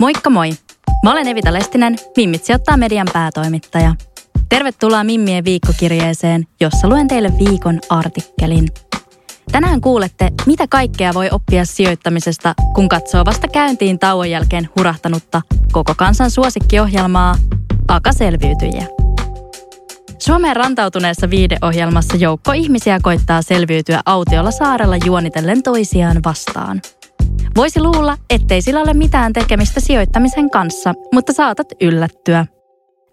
Moikka moi! Mä olen Evita Lestinen, Mimmit sijoittaa median päätoimittaja. Tervetuloa Mimmien viikkokirjeeseen, jossa luen teille viikon artikkelin. Tänään kuulette, mitä kaikkea voi oppia sijoittamisesta, kun katsoo vasta käyntiin tauon jälkeen hurahtanutta koko kansan suosikkiohjelmaa Aka selviytyjiä. Suomeen rantautuneessa viideohjelmassa joukko ihmisiä koittaa selviytyä autiolla saarella juonitellen toisiaan vastaan. Voisi luulla, ettei sillä ole mitään tekemistä sijoittamisen kanssa, mutta saatat yllättyä.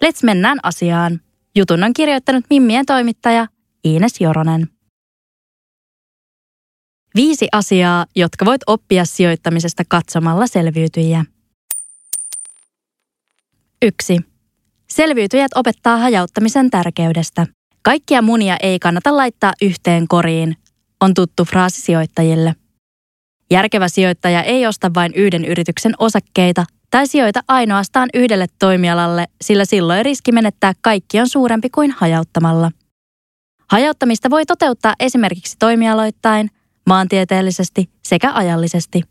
Let's mennään asiaan. Jutun on kirjoittanut Mimmien toimittaja Iines Joronen. Viisi asiaa, jotka voit oppia sijoittamisesta katsomalla selviytyjiä. 1. Selviytyjät opettaa hajauttamisen tärkeydestä. Kaikkia munia ei kannata laittaa yhteen koriin, on tuttu fraasi sijoittajille. Järkevä sijoittaja ei osta vain yhden yrityksen osakkeita tai sijoita ainoastaan yhdelle toimialalle, sillä silloin riski menettää kaikki on suurempi kuin hajauttamalla. Hajauttamista voi toteuttaa esimerkiksi toimialoittain, maantieteellisesti sekä ajallisesti.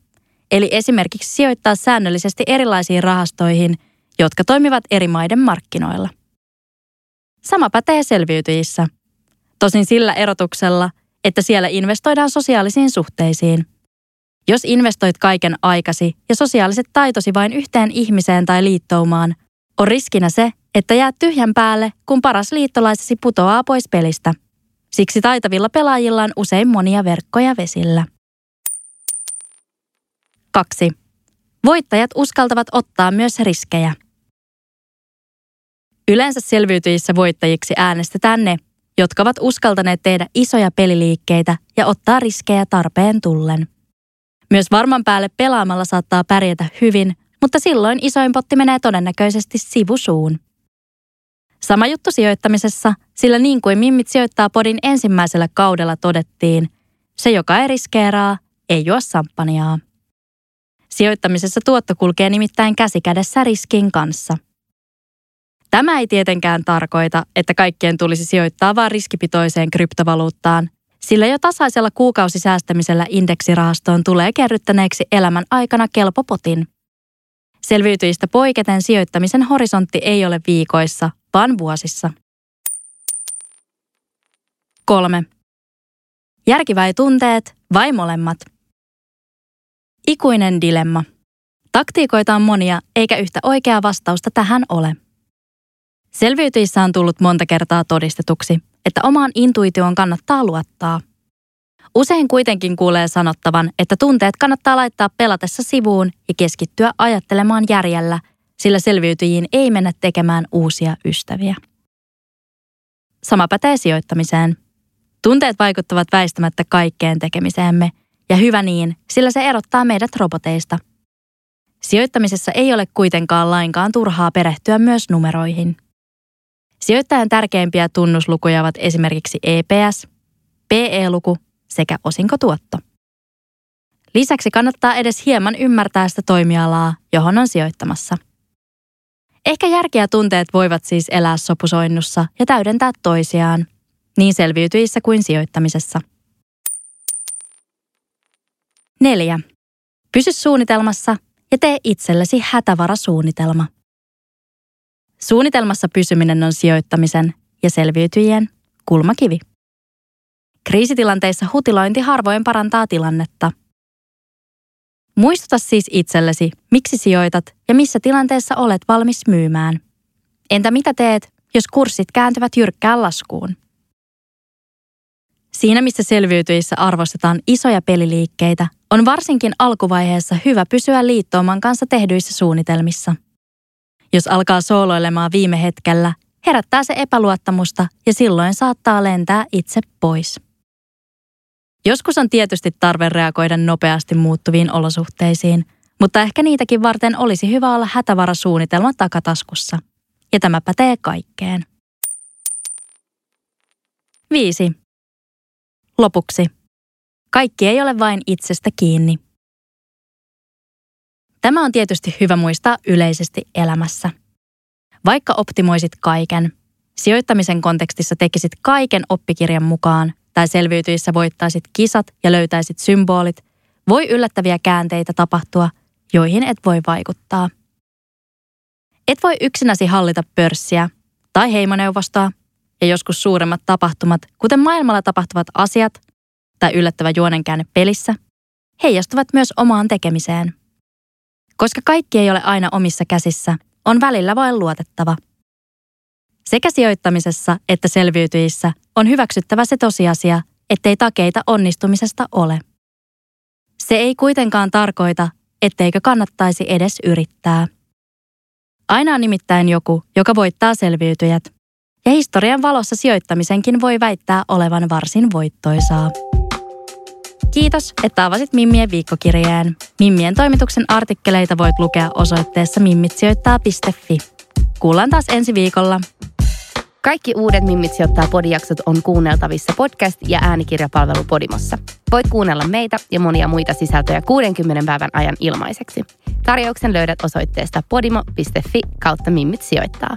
Eli esimerkiksi sijoittaa säännöllisesti erilaisiin rahastoihin, jotka toimivat eri maiden markkinoilla. Sama pätee selviytyjissä. Tosin sillä erotuksella, että siellä investoidaan sosiaalisiin suhteisiin. Jos investoit kaiken aikasi ja sosiaaliset taitosi vain yhteen ihmiseen tai liittoumaan, on riskinä se, että jäät tyhjän päälle, kun paras liittolaisesi putoaa pois pelistä – Siksi taitavilla pelaajilla on usein monia verkkoja vesillä. 2. Voittajat uskaltavat ottaa myös riskejä. Yleensä selviytyjissä voittajiksi äänestetään ne, jotka ovat uskaltaneet tehdä isoja peliliikkeitä ja ottaa riskejä tarpeen tullen. Myös varman päälle pelaamalla saattaa pärjätä hyvin, mutta silloin isoin potti menee todennäköisesti sivusuun. Sama juttu sijoittamisessa, sillä niin kuin Mimmit sijoittaa podin ensimmäisellä kaudella todettiin, se joka ei riskeeraa, ei juo samppaniaa. Sijoittamisessa tuotto kulkee nimittäin käsikädessä riskin kanssa. Tämä ei tietenkään tarkoita, että kaikkien tulisi sijoittaa vain riskipitoiseen kryptovaluuttaan, sillä jo tasaisella kuukausisäästämisellä indeksirahastoon tulee kerryttäneeksi elämän aikana kelpopotin. Selviytyjistä poiketen sijoittamisen horisontti ei ole viikoissa, vaan vuosissa. 3. Järki vai tunteet vai molemmat? Ikuinen dilemma. Taktiikoita on monia, eikä yhtä oikeaa vastausta tähän ole. Selviytyissä on tullut monta kertaa todistetuksi, että omaan intuitioon kannattaa luottaa. Usein kuitenkin kuulee sanottavan, että tunteet kannattaa laittaa pelatessa sivuun ja keskittyä ajattelemaan järjellä – sillä selviytyjiin ei mennä tekemään uusia ystäviä. Sama pätee sijoittamiseen. Tunteet vaikuttavat väistämättä kaikkeen tekemiseemme, ja hyvä niin, sillä se erottaa meidät roboteista. Sijoittamisessa ei ole kuitenkaan lainkaan turhaa perehtyä myös numeroihin. Sijoittajan tärkeimpiä tunnuslukuja ovat esimerkiksi EPS, PE-luku sekä osinkotuotto. Lisäksi kannattaa edes hieman ymmärtää sitä toimialaa, johon on sijoittamassa. Ehkä järki ja tunteet voivat siis elää sopusoinnussa ja täydentää toisiaan, niin selviytyissä kuin sijoittamisessa. 4. Pysy suunnitelmassa ja tee itsellesi hätävarasuunnitelma. Suunnitelmassa pysyminen on sijoittamisen ja selviytyjien kulmakivi. Kriisitilanteissa hutilointi harvoin parantaa tilannetta – Muistuta siis itsellesi, miksi sijoitat ja missä tilanteessa olet valmis myymään. Entä mitä teet, jos kurssit kääntyvät jyrkkään laskuun? Siinä, missä selviytyissä arvostetaan isoja peliliikkeitä, on varsinkin alkuvaiheessa hyvä pysyä liittouman kanssa tehdyissä suunnitelmissa. Jos alkaa sooloilemaan viime hetkellä, herättää se epäluottamusta ja silloin saattaa lentää itse pois. Joskus on tietysti tarve reagoida nopeasti muuttuviin olosuhteisiin, mutta ehkä niitäkin varten olisi hyvä olla hätävarasuunnitelma takataskussa. Ja tämä pätee kaikkeen. 5. Lopuksi. Kaikki ei ole vain itsestä kiinni. Tämä on tietysti hyvä muistaa yleisesti elämässä. Vaikka optimoisit kaiken, sijoittamisen kontekstissa tekisit kaiken oppikirjan mukaan tai selviytyissä voittaisit kisat ja löytäisit symbolit, voi yllättäviä käänteitä tapahtua, joihin et voi vaikuttaa. Et voi yksinäsi hallita pörssiä tai heimoneuvostoa ja joskus suuremmat tapahtumat, kuten maailmalla tapahtuvat asiat tai yllättävä juonenkäänne pelissä, heijastuvat myös omaan tekemiseen. Koska kaikki ei ole aina omissa käsissä, on välillä vain luotettava. Sekä sijoittamisessa että selviytyissä on hyväksyttävä se tosiasia, ettei takeita onnistumisesta ole. Se ei kuitenkaan tarkoita, etteikö kannattaisi edes yrittää. Aina on nimittäin joku, joka voittaa selviytyjät, ja historian valossa sijoittamisenkin voi väittää olevan varsin voittoisaa. Kiitos, että avasit Mimmien viikkokirjeen. Mimmien toimituksen artikkeleita voit lukea osoitteessa mimmitsijoittaa.fi. Kuullaan taas ensi viikolla. Kaikki uudet Mimmit sijoittaa podijaksot on kuunneltavissa podcast- ja äänikirjapalvelu Podimossa. Voit kuunnella meitä ja monia muita sisältöjä 60 päivän ajan ilmaiseksi. Tarjouksen löydät osoitteesta podimo.fi kautta Mimmit sijoittaa.